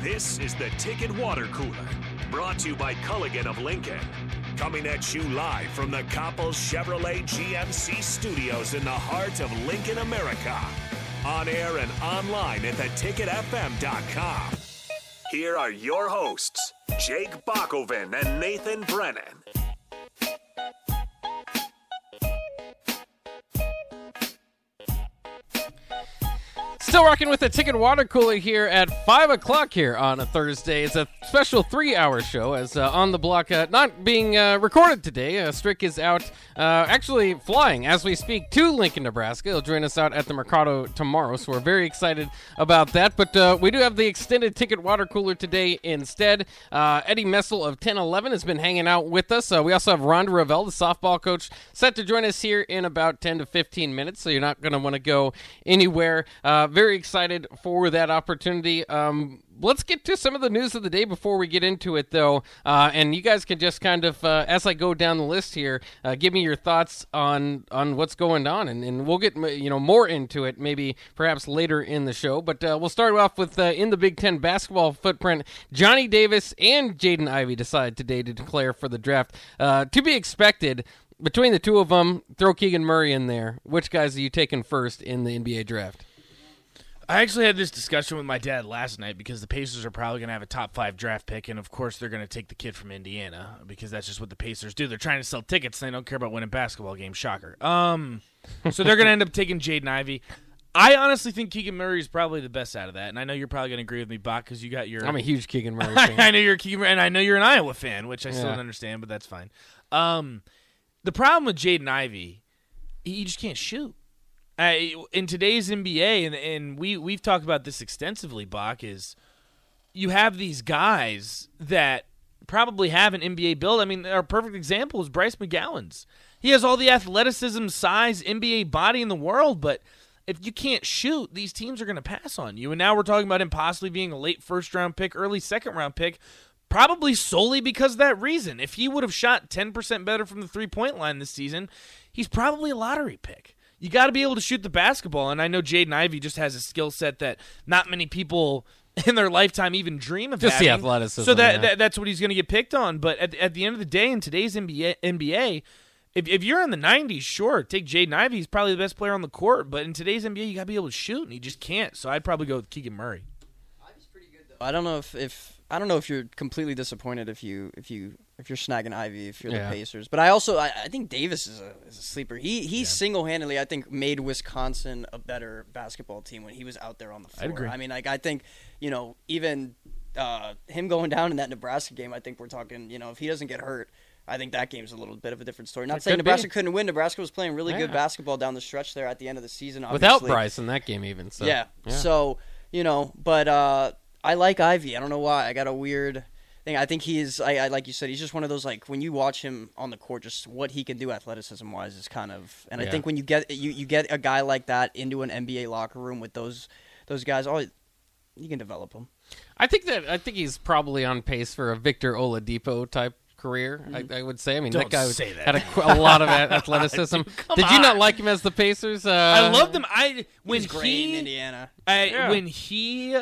This is the Ticket Water Cooler, brought to you by Culligan of Lincoln. Coming at you live from the Coppels Chevrolet GMC studios in the heart of Lincoln, America. On air and online at theticketfm.com. Here are your hosts, Jake Bakoven and Nathan Brennan. Still rocking with the ticket water cooler here at 5 o'clock here on a Thursday. It's a special three hour show as uh, on the block, uh, not being uh, recorded today. Uh, Strick is out, uh, actually flying as we speak to Lincoln, Nebraska. He'll join us out at the Mercado tomorrow, so we're very excited about that. But uh, we do have the extended ticket water cooler today instead. Eddie Messel of 1011 has been hanging out with us. we also have Rhonda Revelle, the softball coach, set to join us here in about 10 to 15 minutes, so you're not going to want to go anywhere. very very excited for that opportunity. Um, let's get to some of the news of the day before we get into it, though. Uh, and you guys can just kind of, uh, as I go down the list here, uh, give me your thoughts on on what's going on, and, and we'll get you know more into it maybe perhaps later in the show. But uh, we'll start off with uh, in the Big Ten basketball footprint. Johnny Davis and Jaden Ivey decided today to declare for the draft. Uh, to be expected between the two of them, throw Keegan Murray in there. Which guys are you taking first in the NBA draft? I actually had this discussion with my dad last night because the Pacers are probably going to have a top five draft pick, and of course they're going to take the kid from Indiana because that's just what the Pacers do. They're trying to sell tickets; they don't care about winning basketball games. Shocker. Um, so they're going to end up taking Jaden Ivey. I honestly think Keegan Murray is probably the best out of that, and I know you're probably going to agree with me, Bach, because you got your. I'm a huge Keegan Murray fan. I know you're a Keegan, and I know you're an Iowa fan, which I still don't understand, but that's fine. Um, the problem with Jaden Ivey, he just can't shoot in today's NBA, and, and we we've talked about this extensively, Bach, is you have these guys that probably have an NBA build. I mean, our perfect example is Bryce McGowens. He has all the athleticism, size, NBA body in the world, but if you can't shoot, these teams are going to pass on you. And now we're talking about him possibly being a late first round pick, early second round pick, probably solely because of that reason. If he would have shot 10% better from the three point line this season, he's probably a lottery pick you got to be able to shoot the basketball. And I know Jaden Ivey just has a skill set that not many people in their lifetime even dream of just having. the athleticism. So that, yeah. that that's what he's going to get picked on. But at, at the end of the day, in today's NBA, NBA if, if you're in the 90s, sure, take Jaden Ivey. He's probably the best player on the court. But in today's NBA, you got to be able to shoot, and he just can't. So I'd probably go with Keegan Murray. Ivey's pretty good, though. I don't know if, if I don't know if you're completely disappointed if you if you if you're snagging Ivey if you're yeah. the Pacers. But I also I, I think Davis is a, is a sleeper. He he yeah. single handedly I think made Wisconsin a better basketball team when he was out there on the floor. I agree. I mean like I think you know even uh, him going down in that Nebraska game I think we're talking you know if he doesn't get hurt. I think that game's a little bit of a different story. Not it saying Nebraska be. couldn't win. Nebraska was playing really yeah. good basketball down the stretch there at the end of the season. Obviously. Without Bryce in that game, even so. Yeah. So you know, but uh, I like Ivey. I don't know why. I got a weird thing. I think he's, I, I like you said, he's just one of those like when you watch him on the court, just what he can do athleticism wise is kind of. And yeah. I think when you get you you get a guy like that into an NBA locker room with those those guys, all you can develop them. I think that I think he's probably on pace for a Victor Oladipo type career. Mm-hmm. I, I, would say. I mean, Don't that guy that. had a, a, lot of athleticism. Dude, Did on. you not like him as the Pacers? Uh, I loved him. I when he, he in Indiana. I, yeah. when he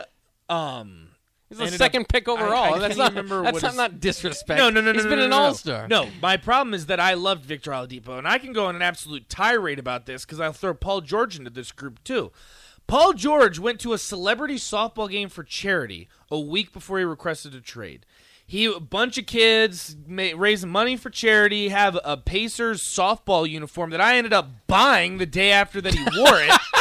um He's the second up, pick overall. I, I that's not remember that's not, not disrespect. No, no, no, He's no, been no, an no, all star. No, my problem is that I loved Victor Oladipo, and I can go on an absolute tirade about this because I'll throw Paul George into this group too. Paul George went to a celebrity softball game for charity a week before he requested a trade. He a bunch of kids raising money for charity have a Pacers softball uniform that I ended up buying the day after that he wore it.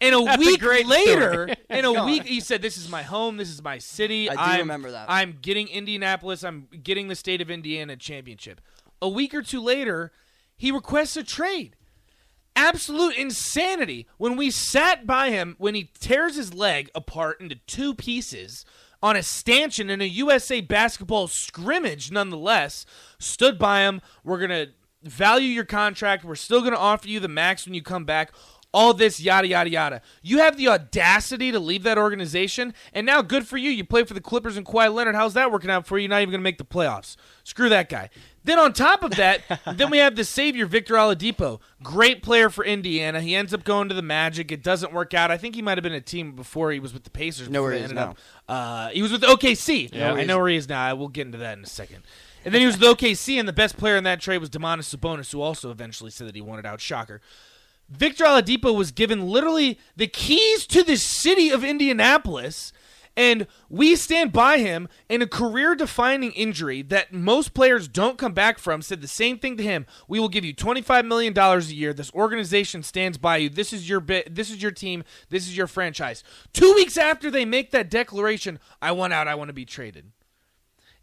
And a That's week a later, in a week, he said, "This is my home. This is my city. I do I'm, remember that. I'm getting Indianapolis. I'm getting the state of Indiana championship." A week or two later, he requests a trade. Absolute insanity. When we sat by him, when he tears his leg apart into two pieces on a stanchion in a USA basketball scrimmage, nonetheless, stood by him. We're gonna value your contract. We're still gonna offer you the max when you come back all this yada yada yada. You have the audacity to leave that organization, and now good for you. You play for the Clippers and Kawhi Leonard. How's that working out for you? You're not even going to make the playoffs. Screw that guy. Then on top of that, then we have the savior Victor Oladipo, great player for Indiana. He ends up going to the Magic. It doesn't work out. I think he might have been a team before he was with the Pacers. No, where he is now. Uh, he was with OKC. Yeah. I know where he is now. I will get into that in a second. And then he was with OKC, and the best player in that trade was Domantas Sabonis, who also eventually said that he wanted out. Shocker. Victor Oladipo was given literally the keys to the city of Indianapolis, and we stand by him in a career-defining injury that most players don't come back from. Said the same thing to him. We will give you twenty-five million dollars a year. This organization stands by you. This is your bit. This is your team. This is your franchise. Two weeks after they make that declaration, I want out. I want to be traded.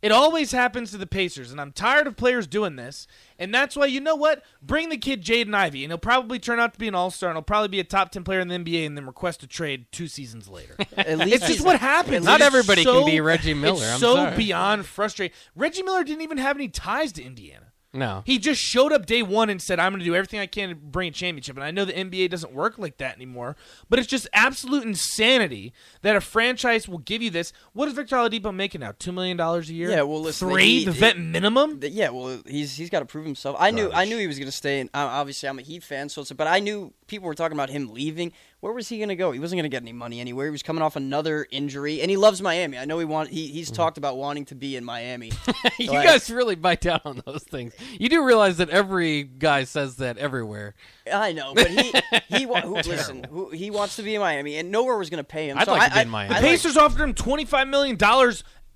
It always happens to the Pacers, and I'm tired of players doing this. And that's why, you know what? Bring the kid Jaden Ivey, and he'll probably turn out to be an all star, and he'll probably be a top 10 player in the NBA, and then request a trade two seasons later. At least it's just what happens. Not It's everybody can be Reggie Miller, It's I'm so sorry. beyond frustrating. Reggie Miller didn't even have any ties to Indiana. No. He just showed up day one and said, I'm going to do everything I can to bring a championship. And I know the NBA doesn't work like that anymore, but it's just absolute insanity that a franchise will give you this. What is Victor Oladipo making now? $2 million a year? Yeah, well, listen, Three? he- the he- vet minimum? Th- Yeah, well, he's he's got to prove himself. I knew I knew he was going to stay. And uh, obviously, I'm a Heat fan, so it's, but I knew people were talking about him leaving. Where was he going to go? He wasn't going to get any money anywhere. He was coming off another injury, and he loves Miami. I know he want he, he's mm. talked about wanting to be in Miami. you So I- guys really bite down on those things. You do realize that every guy says that everywhere. I know, but he he wa- who, listen. Who, he wants to be in Miami, and nowhere was going to pay him. I'd so like I, to be in I- Miami. I The like- Pacers offered him $25 million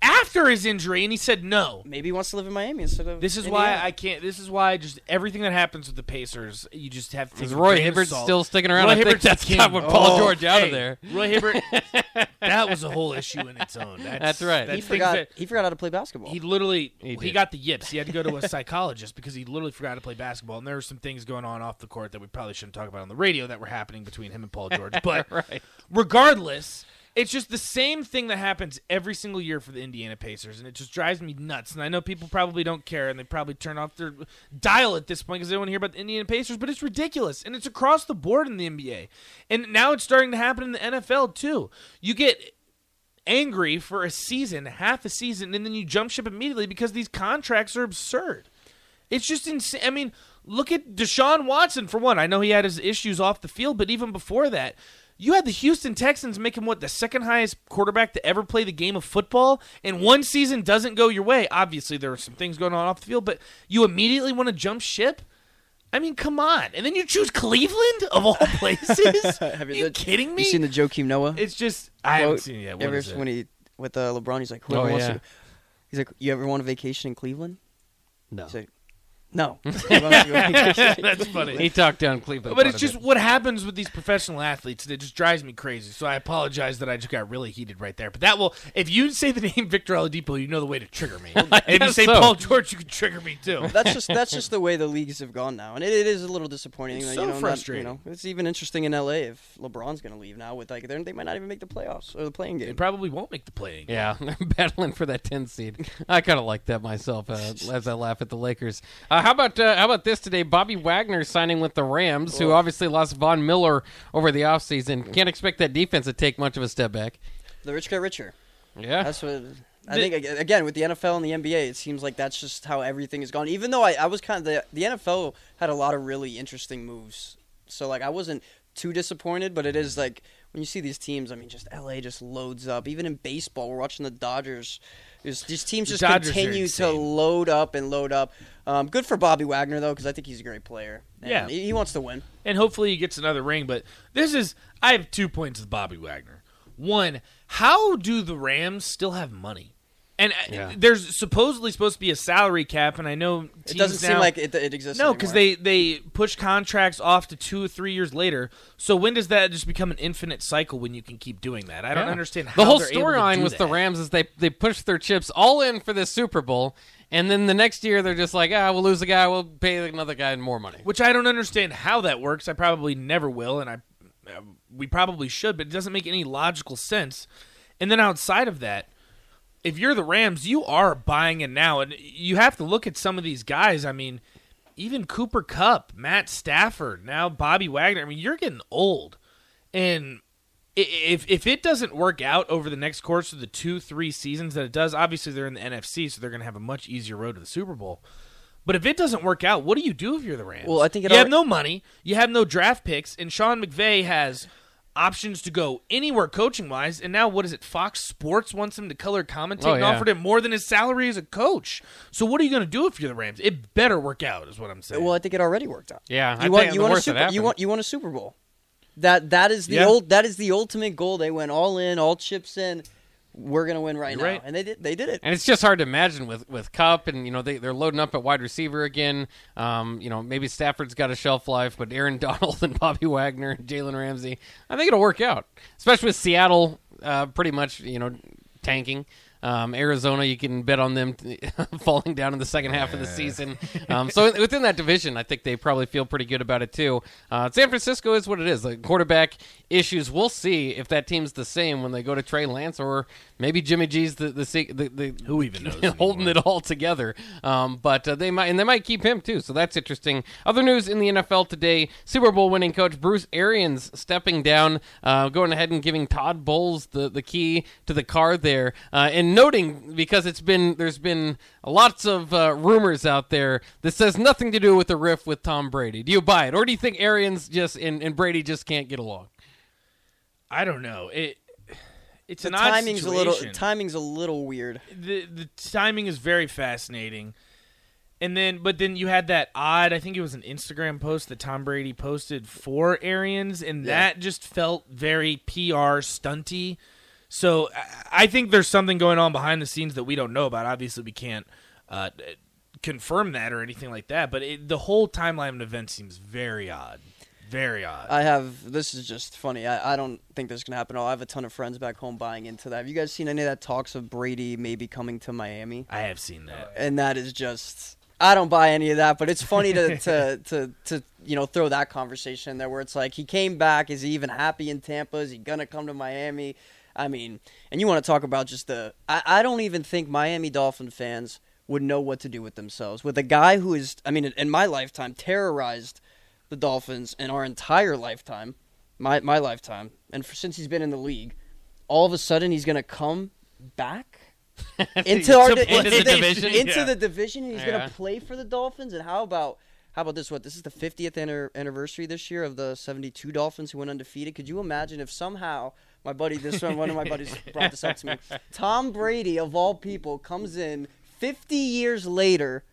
after his injury, and he said no. maybe he wants to live in Miami instead of. This is why I can't. This is why just everything that happens with the Pacers, you just have to. take Is Roy grain Hibbert still sticking around? Roy I Hibbert's the that's king. got what Paul Oh, George out hey, of there. Roy Hibbert, that was a whole issue in its own. That's, That's right. that's he things forgot that- he forgot how to play basketball. he literally He he, did. got the yips. He had to go to a psychologist because he literally forgot how to play basketball. And there were some things going on off the court that we probably shouldn't talk about on the radio that were happening between him and Paul George. But Right. regardless, it's just the same thing that happens every single year for the Indiana Pacers, and it just drives me nuts. And I know people probably don't care, and they probably turn off their dial at this point because they want to hear about the Indiana Pacers. But it's ridiculous, and it's across the board in the NBA, and now it's starting to happen in the NFL too. You get angry for a season, half a season, and then you jump ship immediately because these contracts are absurd. It's just insane. I mean, look at Deshaun Watson for one. I know he had his issues off the field, but even before that, you had the Houston Texans make him what the second highest quarterback to ever play the game of football, and one season doesn't go your way. Obviously, there are some things going on off the field, but you immediately want to jump ship. I mean, come on! And then you choose Cleveland of all places. Have Are you kidding me? You seen the Joakim Noah? it's just I haven't quote? seen it yet. What ever is it? when he with uh, LeBron, he's like, Oh, whoever wants yeah. to. He's like, you ever want a vacation in Cleveland? No. He's like, no. He wants to go on vacation. That's funny. He talked down Cleveland. But it's just bit. what happens with these professional athletes. It just drives me crazy. So I apologize that I just got really heated right there. But that will, if you say the name Victor Oladipo, you know the way to trigger me. and if you say so. Paul George, you can trigger me too. that's just that's just the way the leagues have gone now, and it, it is a little disappointing. It's that, so you know, not- frustrating. you know, it's even interesting in LA if LeBron's going to leave now. With like, they're- might not even make the playoffs or the playing game. They probably won't make the playing. Yeah, they're battling for that 10 seed. I kind of like that myself uh, as I laugh at the Lakers. Uh, how about uh, how about this today? Bobby Wagner signing with the Rams, who obviously lost Von Miller over the offseason. Can't expect that defense to take much of a step back. The rich get richer. Yeah. That's what. I think again with the NFL and the NBA, it seems like that's just how everything has gone. Even though I, I was kind of the the NFL had a lot of really interesting moves, so like I wasn't too disappointed. But it is like when you see these teams, I mean, just LA just loads up. Even in baseball, we're watching the Dodgers. There's, these teams just Dodgers continue to load up and load up. Um, good for Bobby Wagner though, because I think he's a great player. And Yeah. he, he wants to win. And hopefully he gets another ring. But this is, I have two points with Bobby Wagner. One, how do the Rams still have money? And uh, Yeah. there's supposedly supposed to be a salary cap, and I know teams It doesn't now, seem like it, it exists. No, because they they push contracts off to two or three years later. So when does that just become an infinite cycle when you can keep doing that? I don't Yeah. understand how the whole they're able to storyline do with the. Rams is they they pushed their chips all in for this Super Bowl, and then the next year they're just like, ah, we'll lose a guy, we'll pay another guy more money. which I don't understand how that works. I probably never will, and I uh, we probably should, but it doesn't make any logical sense. And then outside of that, if you're the Rams, you are buying in now, and you have to look at some of these guys. I mean, even Cooper Kupp, Matt Stafford, now Bobby Wagner. I mean, you're getting old, and if if it doesn't work out over the next course of the two three seasons that it does, obviously they're in the NFC, so they're going to have a much easier road to the Super Bowl. But if it doesn't work out, what do you do if you're the Rams? Well, I think it you have no money, you have no draft picks, and Sean McVay has options to go anywhere coaching wise. And now, what is it? Fox Sports wants him to color commentate Oh, and yeah. offered him more than his salary as a coach. So what are you going to do if you're the Rams? It better work out, is what I'm saying. Well, I think it already worked out. Yeah, I you want think you the want a worst that super you want you want a Super Bowl. That that is the Yeah. old that is the ultimate goal. They went all in, all chips in. We're gonna win right You're now, right. and they did. They did it. And it's just hard to imagine with with Kupp and you know they they're loading up at wide receiver again. Um, you know maybe Stafford's got a shelf life, but Aaron Donald and Bobby Wagner and Jalen Ramsey, I think it'll work out. Especially with Seattle, uh, pretty much you know tanking. Um, Arizona, you can bet on them falling down in the second half of the season. Um, so within that division, I think they probably feel pretty good about it too. Uh, San Francisco is what it is. Like quarterback issues, we'll see if that team's the same when they go to Trey Lance or maybe Jimmy G's the the, the, the Who even knows holding it all together. Um, but uh, they might and they might keep him too. So that's interesting. Other news in the NFL today: Super Bowl winning coach Bruce Arians stepping down, uh, going ahead and giving Todd Bowles the, the key to the car there, uh, and noting because it's been there's been lots of uh, rumors out there. This has nothing to do with the riff with Tom Brady. Do you buy it, or do you think Arians just and, and Brady just can't get along? I don't know. It it's The an odd timing's a little timing's a little weird. the the timing is very fascinating. And then, but then you had that odd. I think it was an Instagram post that Tom Brady posted for Arians, and Yeah. that just felt very PR stunty. So I- think there's something going on behind the scenes that we don't know about. Obviously, we can't uh, confirm that or anything like that. But it, the whole timeline of events seems very odd, very odd. I have this is just funny. I, I don't think this is gonna happen at all. I have a ton of friends back home buying into that. Have you guys seen any of that talks of Brady maybe coming to Miami? I have seen that. and that is just I don't buy any of that, but it's funny to to, to to you know throw that conversation in there where it's like he came back, is he even happy in Tampa? Is he gonna come to Miami? I mean, and you want to talk about just the I, I don't even think Miami Dolphin fans would know what to do with themselves with a guy who is I mean in, my lifetime terrorized the Dolphins in our entire lifetime, my my lifetime, and for, since he's been in the league, all of a sudden he's gonna come back into our Into into, the division? into Yeah. the division. and He's Yeah. gonna play for the Dolphins. And how about how about this? What this is the 50th anniversary this year of the 72 Dolphins who went undefeated. Could you imagine if somehow my buddy, this one, one of my buddies brought this up to me, Tom Brady of all people comes in 50 years later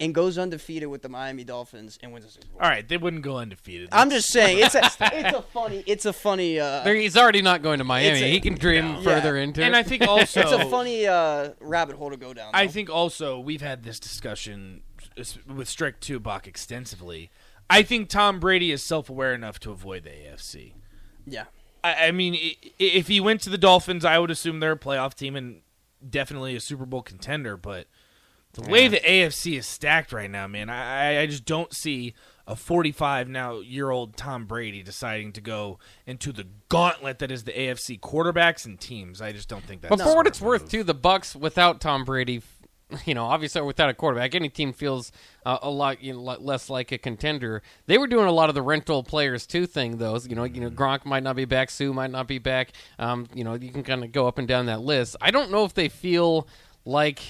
and goes undefeated with the Miami Dolphins and wins a Super Bowl. All right, they wouldn't go undefeated. I'm just saying it's a it's a funny it's a funny uh, he's already not going to Miami. A- he can dream Yeah. further into and. I think also it's a funny uh, rabbit hole to go down. I think also we've had this discussion s- with Strick Tubach extensively. I think Tom Brady is self-aware enough to avoid the AFC. yeah. I, I mean, if he went to the Dolphins, I would assume they're a playoff team and definitely a Super Bowl contender. But the way the AFC is stacked right now, man, I, I- just don't see a 45 now year old Tom Brady deciding to go into the gauntlet that is the AFC quarterbacks and teams. I just don't think that's But for what it's worth, move. too, the Bucs without Tom Brady, you know, obviously without a quarterback, any team feels uh, a lot you know, less like a contender. They were doing a lot of the rental players too thing, though. You know, you know, Gronk might not be back, Suh might not be back. Um, you know, you can kind of go up and down that list. I don't know if they feel like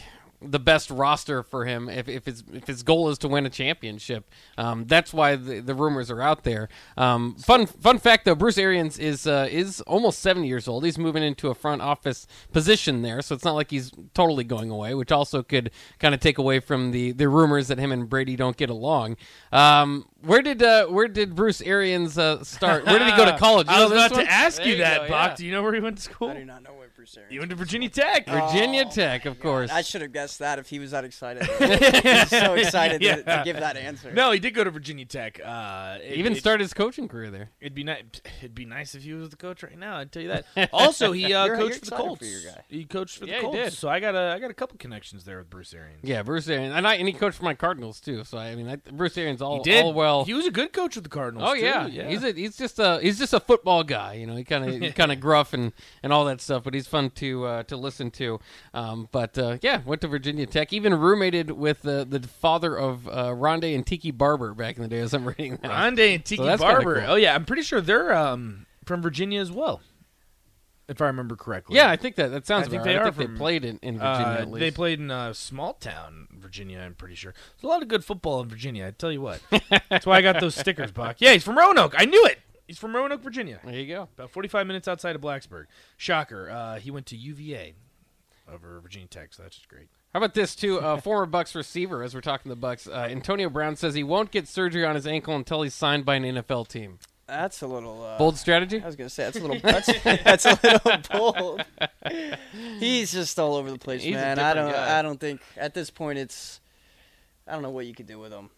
the best roster for him if, if his if his goal is to win a championship. Um, that's why the, the rumors are out there. Um, fun fun fact though, Bruce Arians is uh, is almost seventy years old. He's moving into a front office position there, so it's not like he's totally going away, which also could kind of take away from the, the rumors that him and Brady don't get along. Um, where did uh, where did Bruce Arians uh, start? Where did he go to college? I was about one? to ask There you that, go, Bach. yeah. Do you know where he went to school? I do not know what Bruce Arians. He went to Virginia Tech. Virginia Oh, Tech, of course. I should have guessed that if he was that excited. He's so excited to, to give that answer. No, he did go to Virginia Tech. Uh, it- Even it- started his coaching career there. It'd be nice. It'd be nice if he was the coach right now. I'd tell you that. Also, he uh, You're- coached you're for the Colts. for your guy. He coached for Yeah, the Colts. So I got a I got a couple connections there with Bruce Arians. Yeah, Bruce Arians, and I and he coached for my Cardinals too. So I mean, I, Bruce Arians all He did all well. He was a good coach with the Cardinals. Oh too. yeah. yeah. he's a, he's just a he's just a football guy. You know, he kind of he's kind of gruff and and all that stuff, but he's fun to uh, to listen to. Um, but uh, yeah, went to Virginia Tech. Even roommated with the the father of uh, Rondé and Tiki Barber back in the day. As I'm reading that. Rondé and Tiki kinda Barber. cool. Oh yeah, I'm pretty sure they're um, from Virginia as well, if I remember correctly. Yeah, I think that that sounds. I think they are I think from- they played in, in Virginia Uh, at least. they played in uh, small town Virginia. I'm pretty sure. There's a lot of good football in Virginia. I tell you what. That's why I got those stickers, Buck. Yeah, he's from Roanoke. I knew it. He's from Roanoke, Virginia. There you go. About 45 minutes outside of Blacksburg. Shocker. Uh, he went to UVA over Virginia Tech, so that's just great. How about this too? Uh, former Bucs receiver, as we're talking the Bucs, uh, Antonio Brown says he won't get surgery on his ankle until he's signed by an NFL team. That's a little uh, Bold strategy. I was gonna say that's a little that's, that's a little bold. He's just all over the place, He's man. I don't guy. I don't think at this point it's I don't know what you could do with him.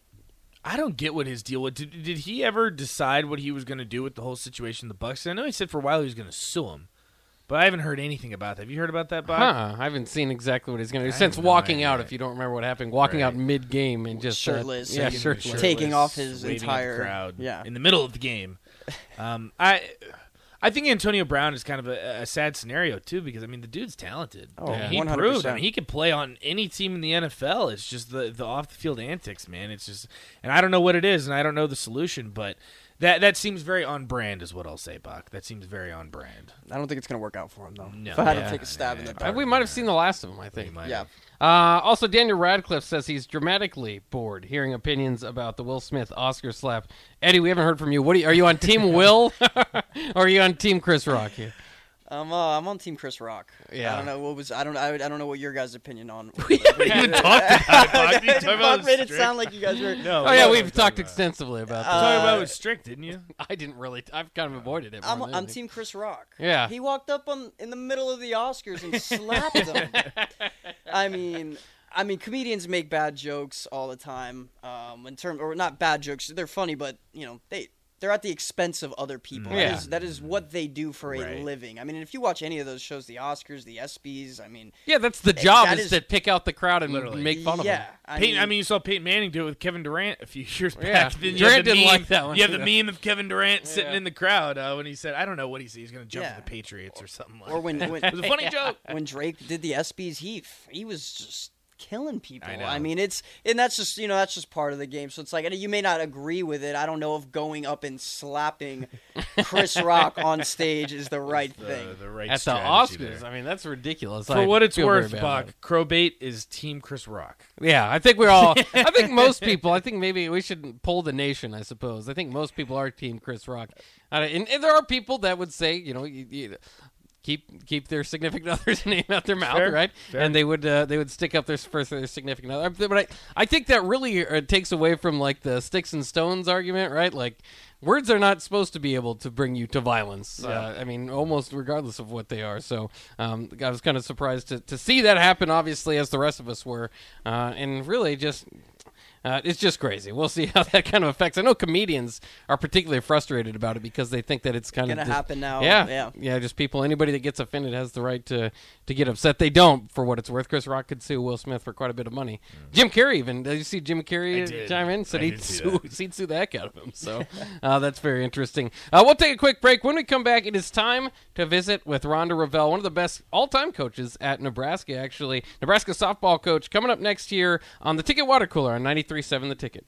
I don't get what his deal was. Did, did he ever decide what he was going to do with the whole situation in the Bucs? I know he said for a while he was going to sue him, but I haven't heard anything about that. Have you heard about that, Bob? Huh, I haven't seen exactly what he's going to do I since have no walking out. If you don't remember what happened, walking out mid game and just uh, Shirtless yeah, and shirtless. Taking off his waving at the entire- crowd yeah. in the middle of the game. Um, I I think Antonio Brown is kind of a, a sad scenario too because I mean the dude's talented. Oh, I mean, he 100%. proved. I mean, he could play on any team in the NFL. It's just the the off the field antics, man. It's just, and I don't know what it is, and I don't know the solution, but. That that seems very on brand, is what I'll say, Buck. That seems very on brand. I don't think it's gonna work out for him though. No. if I had Yeah. to take a stab in the dark. we might have seen the last of him. I think. Might yeah. have. Uh, also, Daniel Radcliffe says he's dramatically bored hearing opinions about the Will Smith Oscar slap. Eddie, we haven't heard from you. What are you, are you on Team Will or are you on Team Chris Rock here? I'm uh, I'm on Team Chris Rock. Yeah. I don't know what was I don't I, I don't know what your guys' opinion on. We haven't even talked about it, Buck. You about Buck made it sound like you guys were. No, Oh yeah, we we've talked about extensively about You this. talking about Uh, it was strict, didn't you? I didn't really. I've kind of avoided it. I'm I'm. Team Chris Rock. Yeah. He walked up on in the middle of the Oscars and slapped them. I mean, I mean, comedians make bad jokes all the time. Um, in terms or not bad jokes, they're funny, but you know they. They're at the expense of other people. Yeah. That, is, that is what they do for a Right. living. I mean, if you watch any of those shows, the Oscars, the ESPYS, I mean, Yeah, that's the job that is, is- to pick out the crowd and Literally. make fun of yeah. them. I Peyton, mean, I mean, you saw Peyton Manning do it with Kevin Durant a few years back. Yeah. Then you Durant have the didn't meme, like that one. You have the meme of Kevin Durant sitting in the crowd uh, when he said, "I don't know what he said. He's going to jump Yeah. to the Patriots or something." Like or when that. when, it was a funny joke. when Drake did the ESPYS, he he was just killing people. I know. I mean, it's and that's just you know that's just part of the game. So it's like and you may not agree with it. I don't know if going up and slapping Chris Rock on stage is the right thing. The, the right At the Oscars, there. I mean that's ridiculous. For I what it's worth, bad about Buck. Crowbait is Team Chris Rock. Yeah, I think we're all. I think most people. I think maybe we should pull the nation. I suppose. I think most people are Team Chris Rock, uh, and, and there are people that would say, you know, you, you, keep keep their significant other's name out their mouth, right? And they would uh, they would stick up their for their significant other. But I I think that really uh, takes away from like the sticks and stones argument, right? Like. Words are not supposed to be able to bring you to violence. Uh, I mean, almost regardless of what they are. So um, I was kind of surprised to, to see that happen, obviously, as the rest of us were. Uh, and really just uh, it's just crazy. We'll see how that kind of affects. I know comedians are particularly frustrated about it because they think that it's kind of Gonna of just- happen now, Yeah, yeah. Just people. Anybody that gets offended has the right to to get upset. They don't, for what it's worth. Chris Rock could sue Will Smith for quite a bit of money. Jim Carrey even. Did you see Jim Carrey did. chime in? Said he'd sue, that. he'd sue the heck out of him. So uh, that's very interesting. Uh, we'll take a quick break. When we come back, it is time to visit with Rhonda Revelle, one of the best all-time coaches at Nebraska. Actually, Nebraska softball coach. Coming up next year on the Ticket Water Cooler on 93.7 The Ticket.